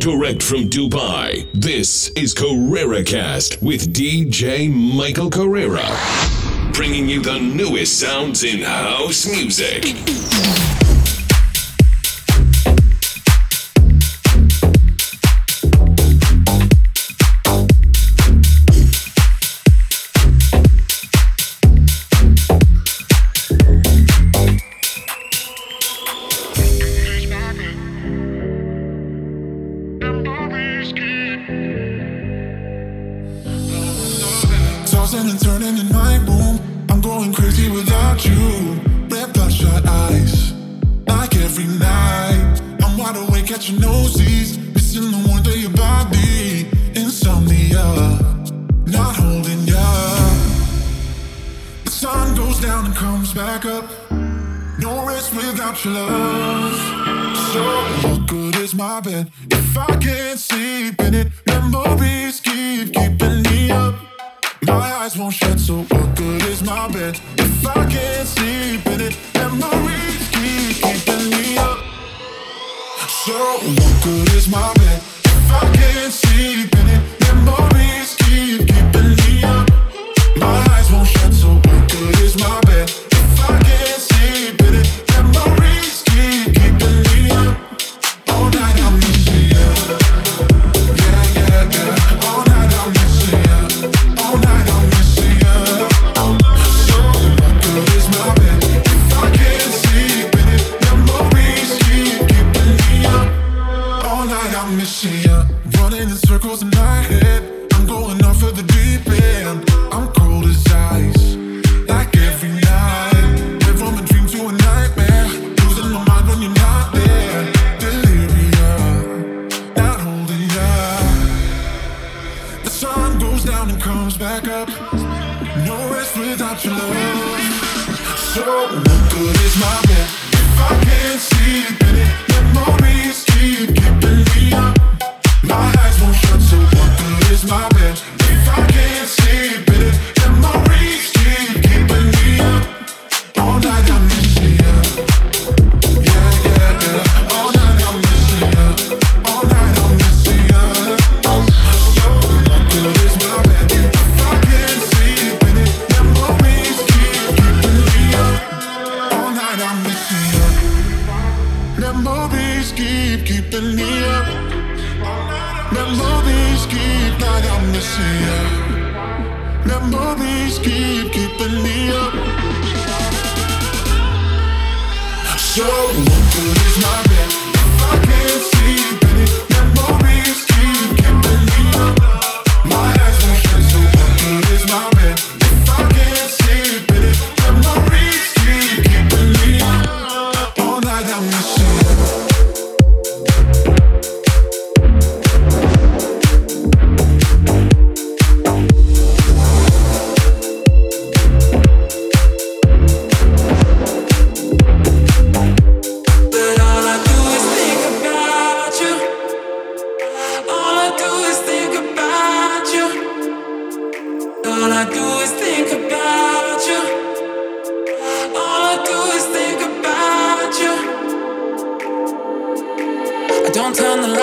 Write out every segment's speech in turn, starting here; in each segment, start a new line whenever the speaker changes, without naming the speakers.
Direct from Dubai, this is Karrera Cast with DJ Michael Karrera, bringing you the newest sounds in house music.
my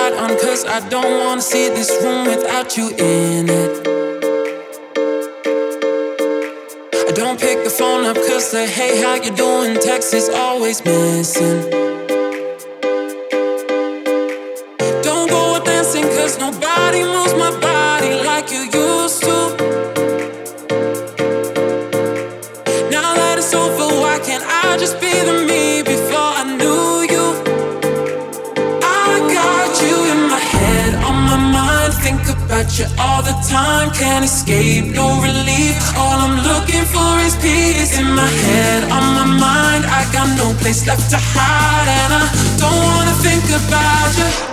light on cause I don't wanna see this room without you in it. I don't pick the phone up cause the hey how you doing text is always missing. can't escape, no relief. All I'm looking for is peace in my head, on my mind. I got no place left to hide, and I don't wanna think about you.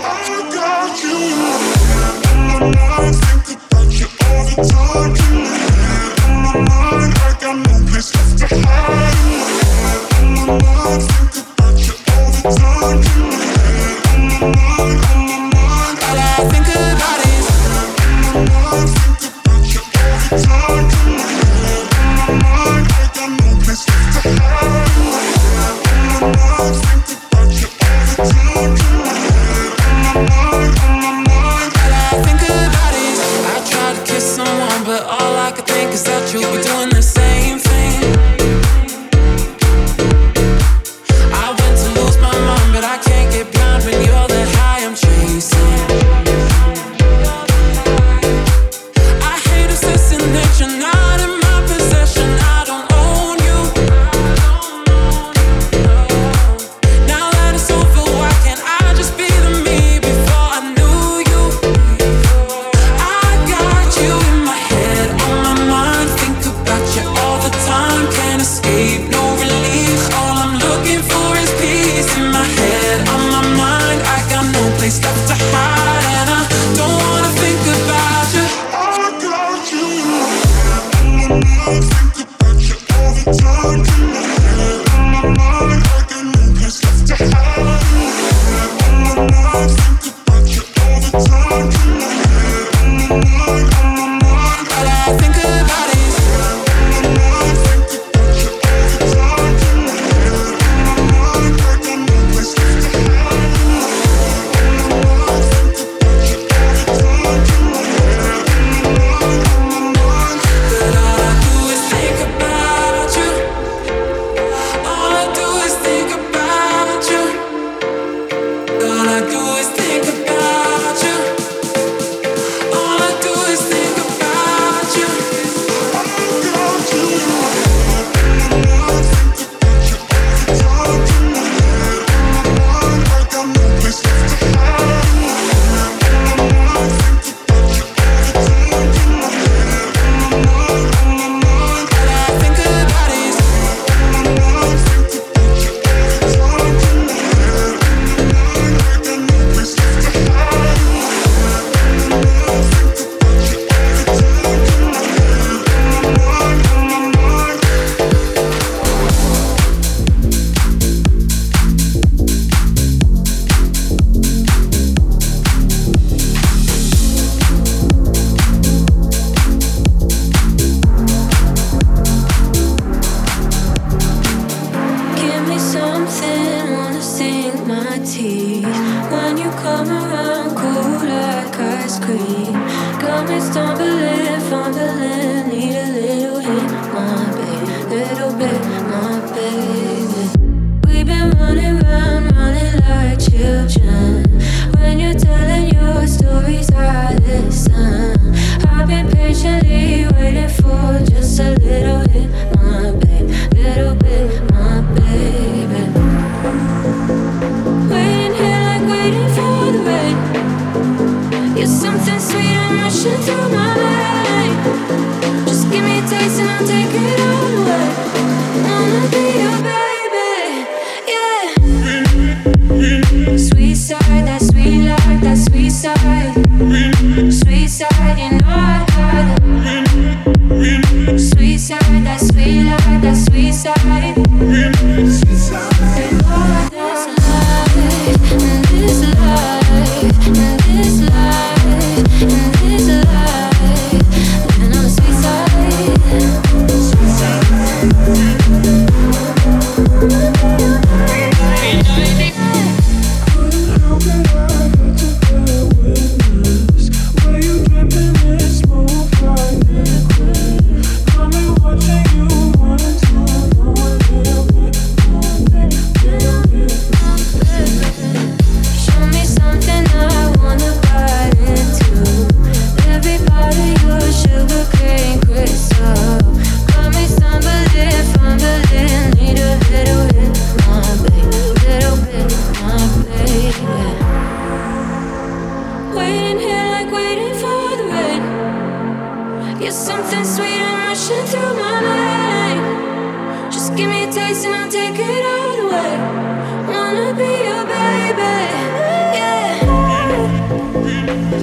scream. Got me stumbling, fumbling, need a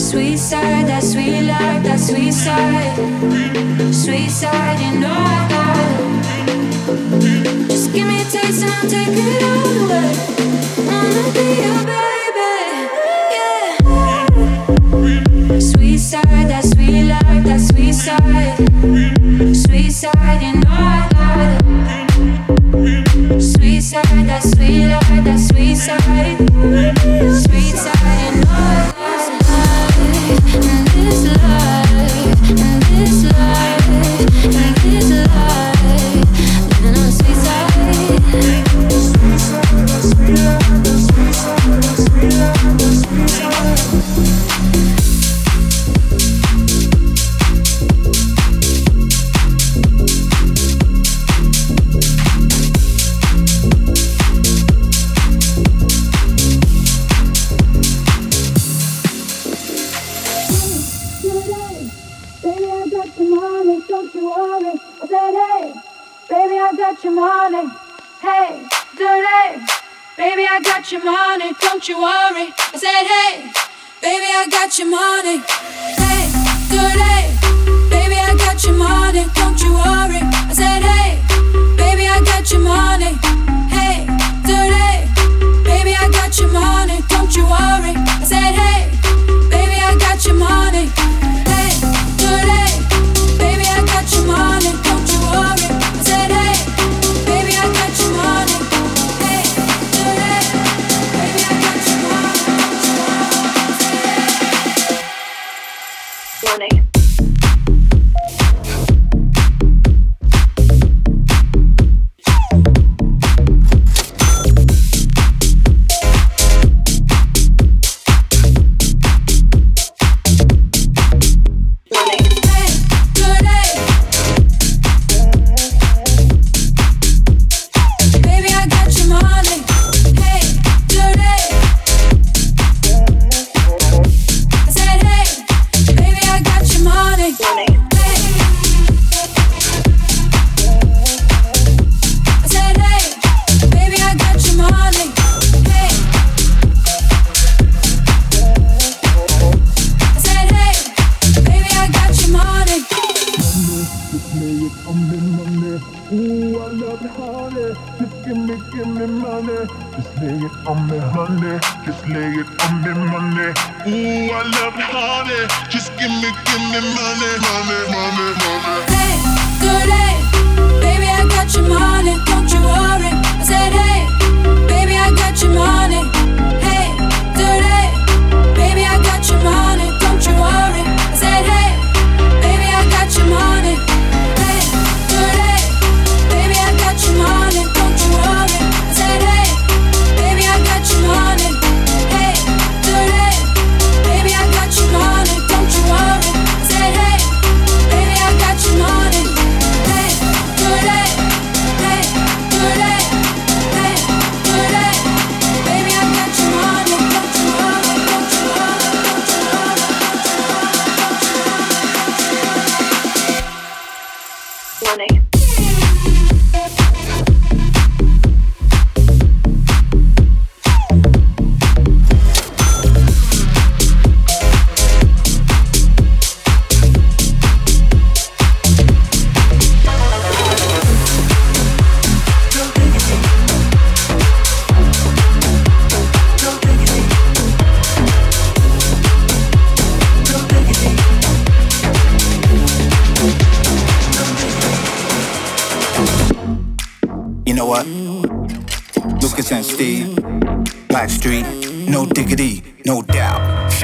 sweet side, that sweet life, that sweet side. Sweet side, you know I got it. Just give me a taste and I'll take it all away. Wanna be your baby, yeah. Sweet side, that sweet life, that sweet side. Sweet side, you know I got it. Sweet side, that sweet life, that sweet side.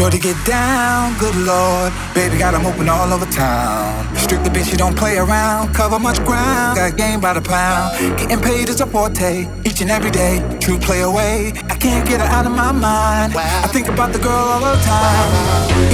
Sure to get down, good lord. Baby got 'em open all over town. Strictly bitch, you don't play around. Cover much ground, got game by the pound. Getting paid is a forte, each and every day. True play away, I can't get her out of my mind. I think about the girl all the time.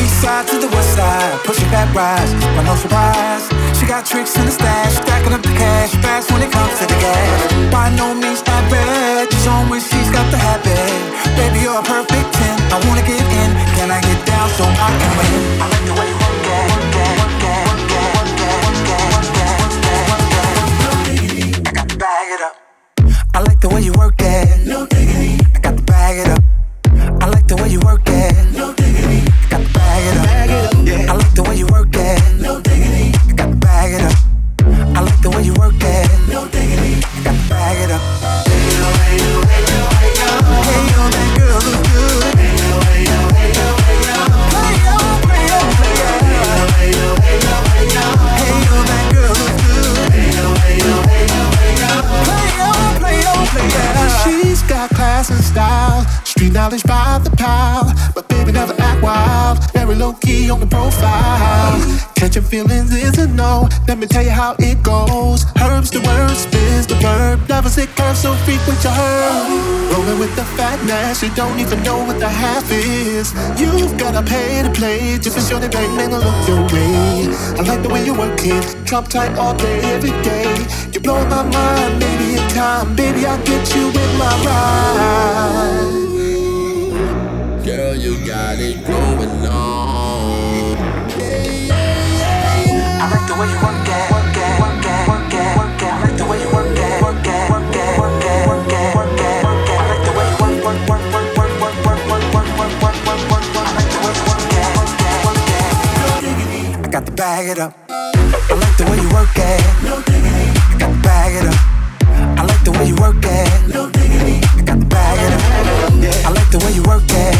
East side to the west side, pushing back rise, but no surprise. She got tricks in the stash, stacking up the cash fast when it comes to the gas. By no means average, on when she's got the habit. Baby, you're a perfect 10. I wanna get in, can I get down so I can win? I like the way you work at. No diggity, I got to bag it up. I like the way you work at. No diggity, I got to bag it up.
Knowledge by the pound. But baby never act wild, very low key on the profile. Catching feelings is a no. Let me tell you how it goes. Herbs the word, spins the verb. Levels it curves so frequent you heard. Rolling with the fatness, you don't even know what the half is. You've gotta pay to play just to show the bang man look your way. I like the way you work it, drop tight all day, every day. You blow my mind, maybe in time, baby I'll get you in my ride. Girl, you got it going on.
I like the way you work it, work it. I like the way you work it. I like the way you work. I like the way you work it. I got bag it up. I like the way you work it. No diggity. I got to bag it up. I like the way you work it. No diggity. I got to bag it up. The way you work it.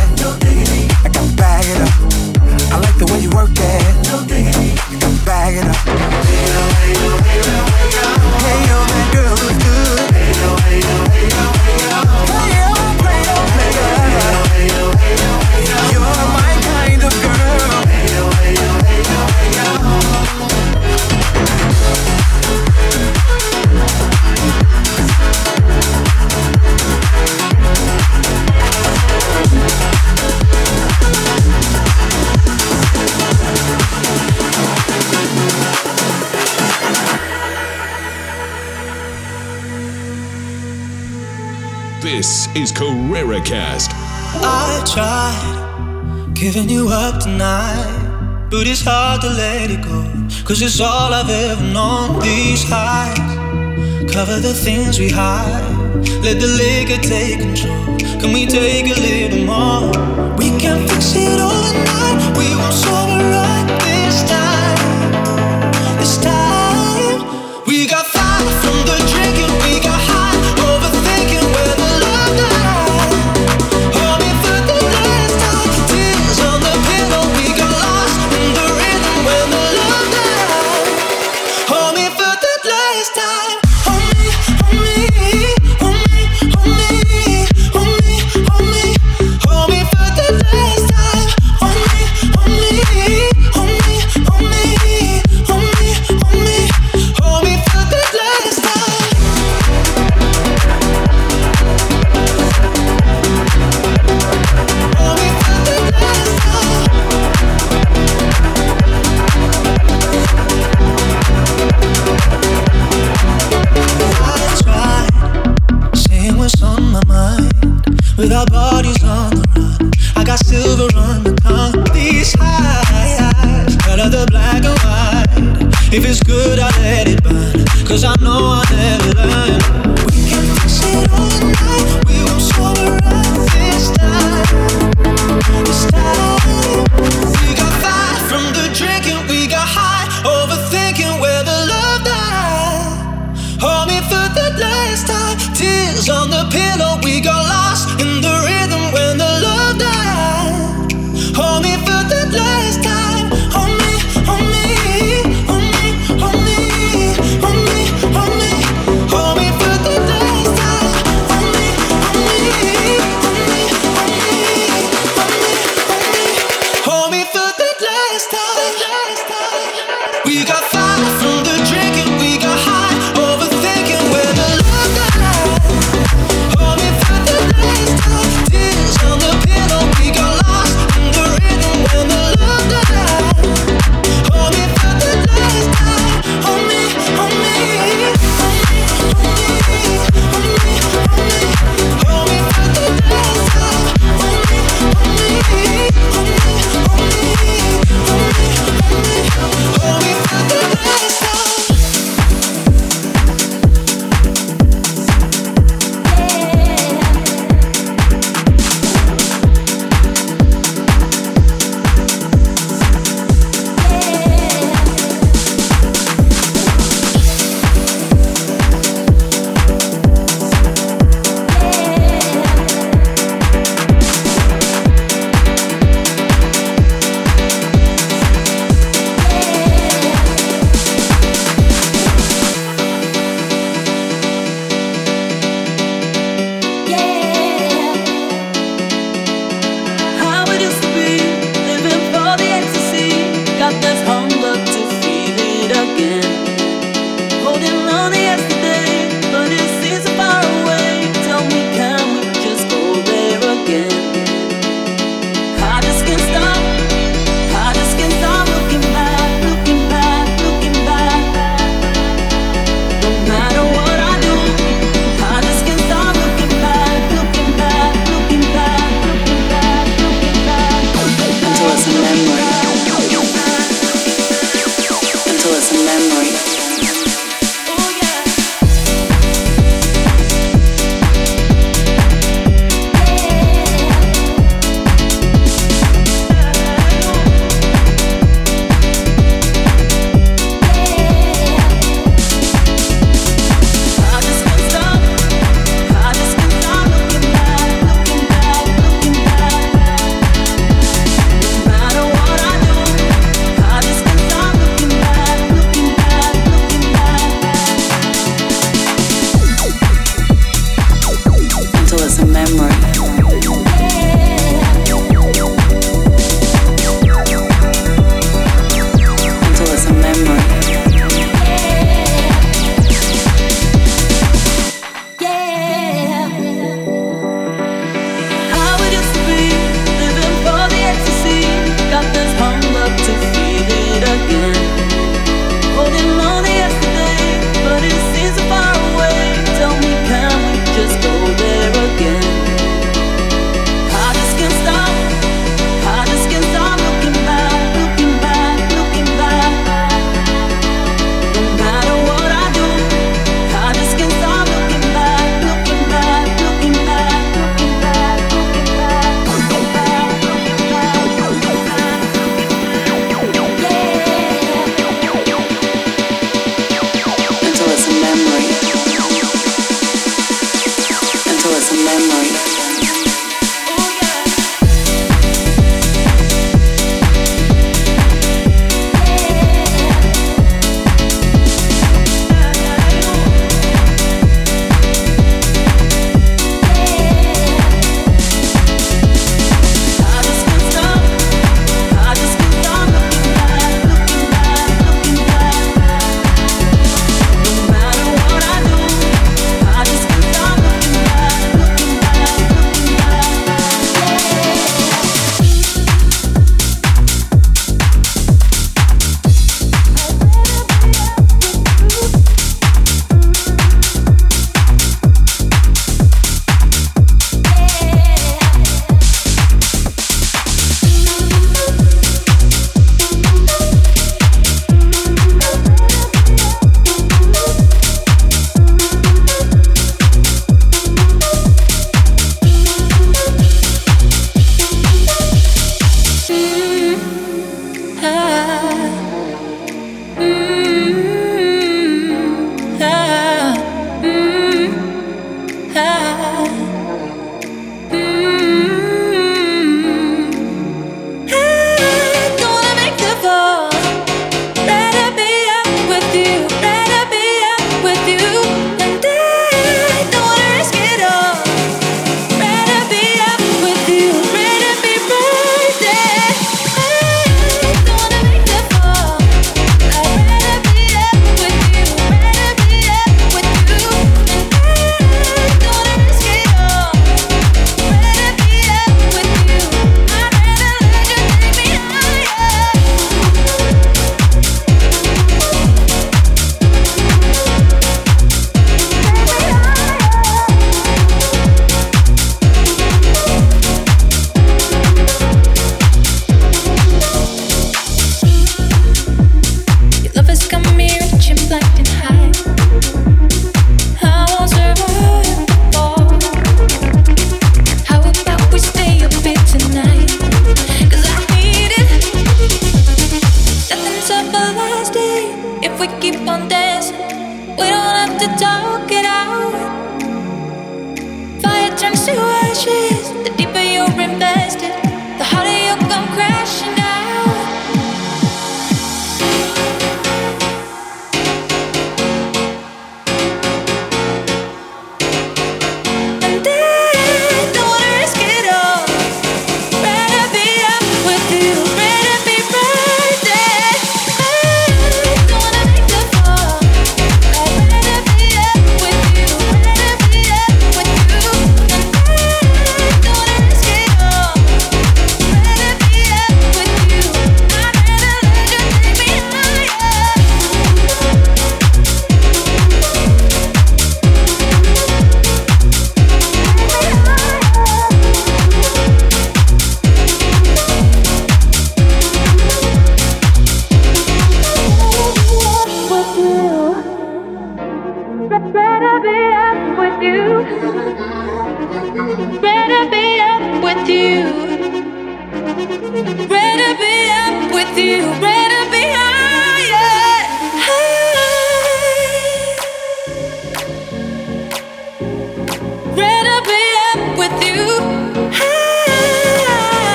Bag it up. I like the way you work it. Bag it up. Hey yo, hey yo, hey yo, hey yo. Hey yo, that girl looks good. Hey yo, hey yo, hey yo, hey yo,
is Karrera Cast. I
tried giving you up tonight, but it's hard to let it go. Cause it's all I've ever known. These highs cover the things we hide. Let the liquor take control. Can we take a little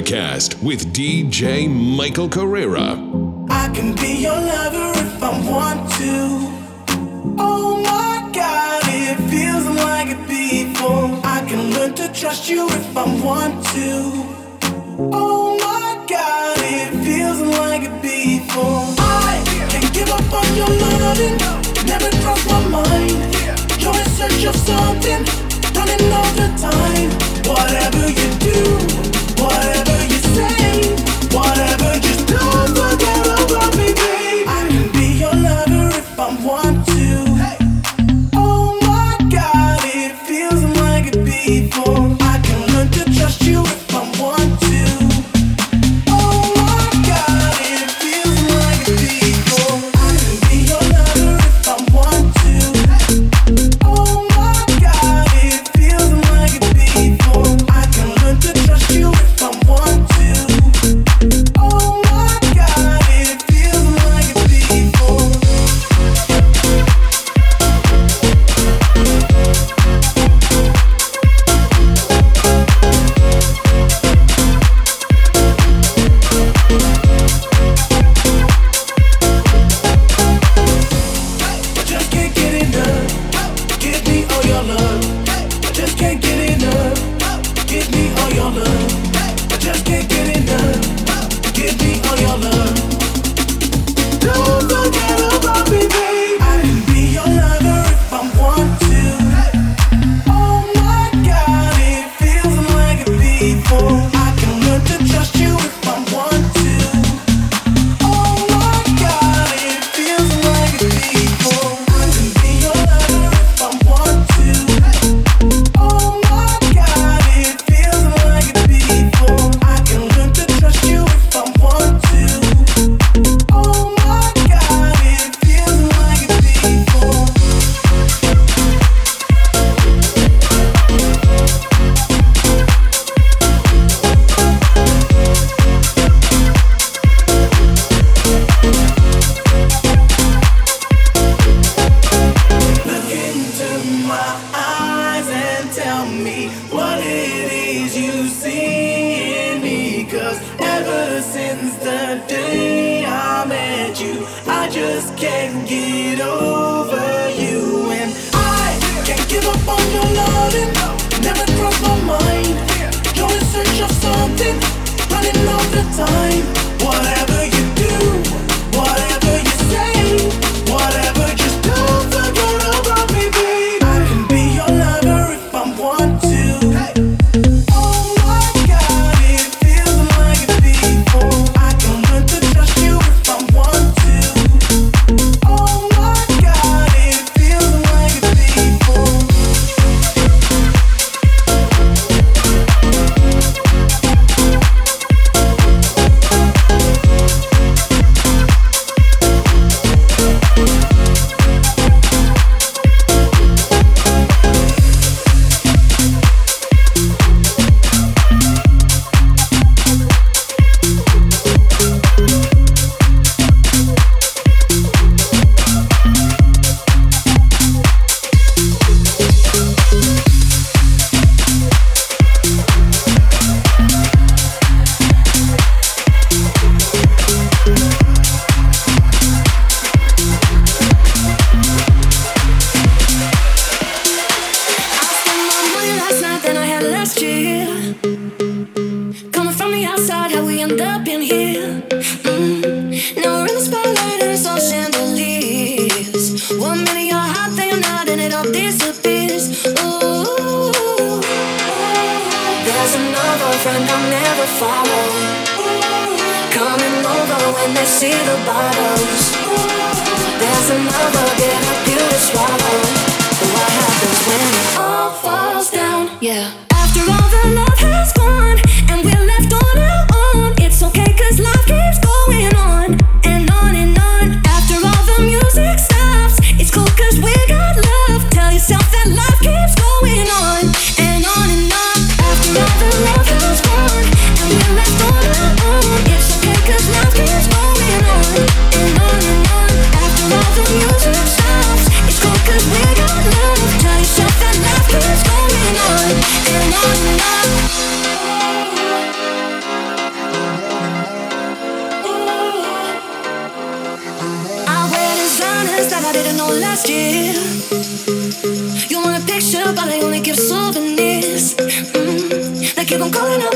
Cast with DJ Michael Karrera.
I can be your lover if I want to. Oh my god, it feels like before. I can learn to trust you if I want to. Oh my god, it feels like before. I can give up on your loving, never cross my mind. You're in search of something, running all the time. Whatever you do, whatever.
On up,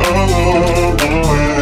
I love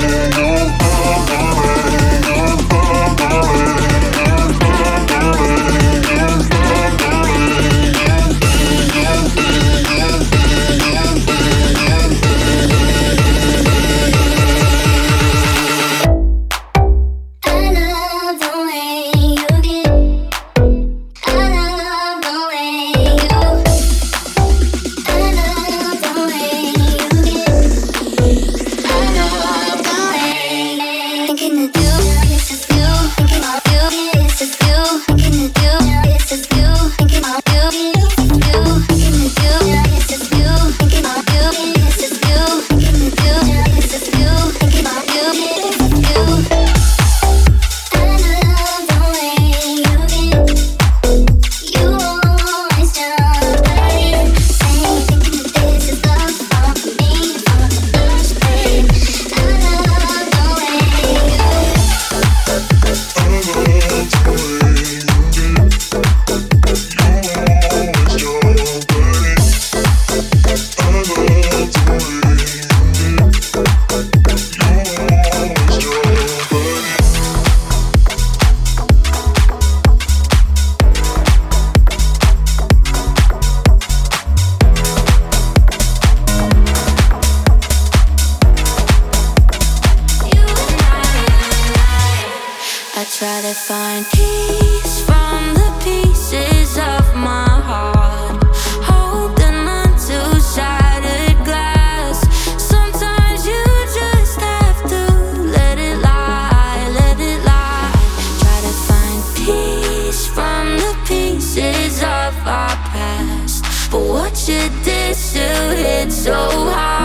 pieces of our past. But what you did still hit so hard.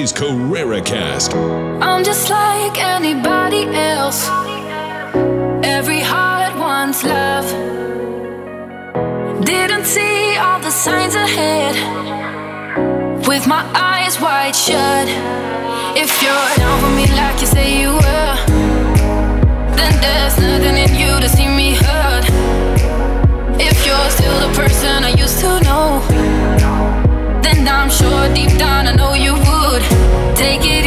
is Karrera Cast. I'm just like anybody else. Every heart wants love. Didn't see all the signs ahead. With my eyes wide shut. If you're
down for me like you say you were, then there's nothing in you to see me hurt. If you're still the person I used to know then I'm sure deep down I know you Take it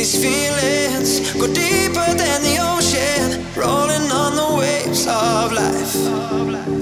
These feelings go deeper than the ocean, rolling on the waves of life.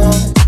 want.